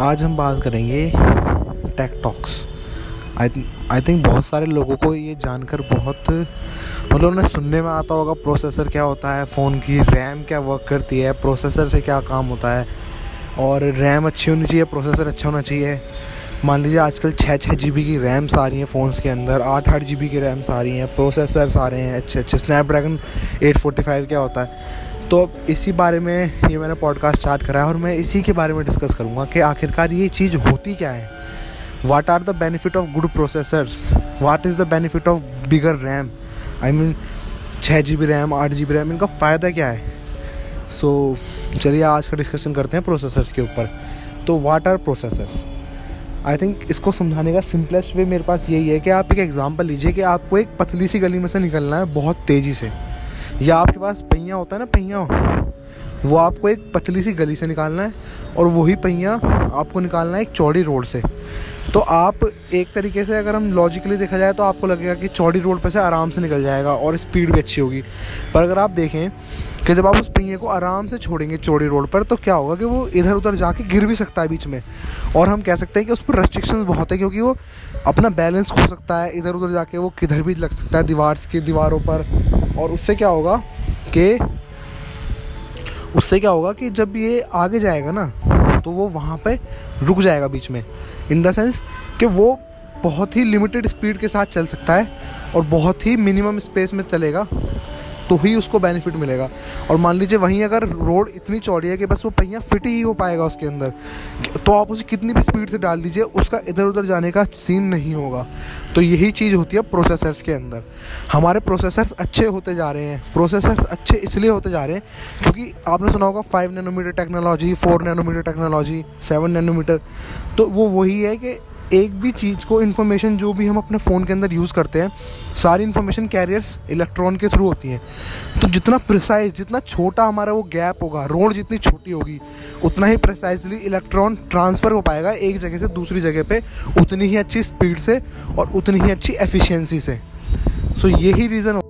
आज हम बात करेंगे tech talks I I think बहुत सारे लोगों को ये जानकर बहुत मतलब उन्हें सुनने में आता होगा प्रोसेसर क्या होता है फ़ोन की रैम क्या वर्क करती है प्रोसेसर से क्या काम होता है, और रैम अच्छी होनी चाहिए प्रोसेसर अच्छा होना चाहिए. मान लीजिए आजकल छः छः जी बी की रैम्स आ रही हैं फ़ोन्स के अंदर, आठ आठ जी बी की रैम्स आ रही हैं प्रोसेसर्स आ रहे हैं अच्छे अच्छे. स्नैपड्रैगन एट फोर्टी फाइव क्या होता है? तो अब इसी बारे में ये मैंने पॉडकास्ट स्टार्ट करा है और मैं इसी के बारे में डिस्कस करूँगा कि आखिरकार ये चीज़ होती क्या है? What are the benefit of good processors what is the benefit of bigger RAM I mean छः जी बी रैम आठ जी बी रैम इनका फ़ायदा क्या है? सो so, चलिए आज का डिस्कशन करते हैं प्रोसेसर्स के ऊपर। तो what are processors I think इसको समझाने का सिंपलेस्ट वे मेरे पास यही है कि आप एक एग्जांपल लीजिए कि आपको एक पतली सी गली में से निकलना है बहुत तेज़ी से। या आपके पास पहिया होता है ना, पहिया, वो आपको एक पतली सी गली से निकालना है और वही पहिया आपको निकालना है एक चौड़ी रोड से। तो आप एक तरीके से अगर हम लॉजिकली देखा जाए तो आपको लगेगा कि चौड़ी रोड पर से आराम से निकल जाएगा और स्पीड भी अच्छी होगी। पर अगर आप देखें कि जब आप उस पहिए को आराम से छोड़ेंगे चौड़ी रोड पर तो क्या होगा कि वो इधर उधर जाके गिर भी सकता है बीच में। और हम कह सकते हैं कि उस पर रेस्ट्रिक्शंस बहुत है, क्योंकि वो अपना बैलेंस खो सकता है। इधर उधर जाके वो किधर भी लग सकता है दीवार की दीवारों पर। और उससे क्या होगा कि, उससे क्या होगा कि जब ये आगे जाएगा ना तो वो वहाँ पर रुक जाएगा बीच में। इन द सेंस कि वो बहुत ही लिमिटेड स्पीड के साथ चल सकता है और बहुत ही मिनिमम स्पेस में चलेगा। तो ही उसको बेनिफिट मिलेगा। और मान लीजिए वहीं अगर रोड इतनी चौड़ी है कि बस वो पहिया फिट ही हो पाएगा उसके अंदर तो आप उसे कितनी भी स्पीड से डाल दीजिए उसका इधर उधर जाने का सीन नहीं होगा। तो यही चीज़ होती है प्रोसेसर्स के अंदर। हमारे प्रोसेसर्स अच्छे होते जा रहे हैं। प्रोसेसर्स अच्छे इसलिए होते जा रहे हैं क्योंकि आपने सुना होगा five nanometer technology four nanometer technology seven nanometer तो वो वही है कि एक भी चीज़ को इन्फॉर्मेशन जो भी हम अपने फ़ोन के अंदर यूज़ करते हैं सारी इन्फॉर्मेशन कैरियर्स इलेक्ट्रॉन के थ्रू होती हैं। तो जितना प्रिसाइज जितना छोटा हमारा वो गैप होगा रोड जितनी छोटी होगी उतना ही प्रिसाइजली इलेक्ट्रॉन ट्रांसफ़र हो पाएगा एक जगह से दूसरी जगह पे उतनी ही अच्छी स्पीड से और उतनी ही अच्छी एफिशिएंसी से। सो so, यही रीज़न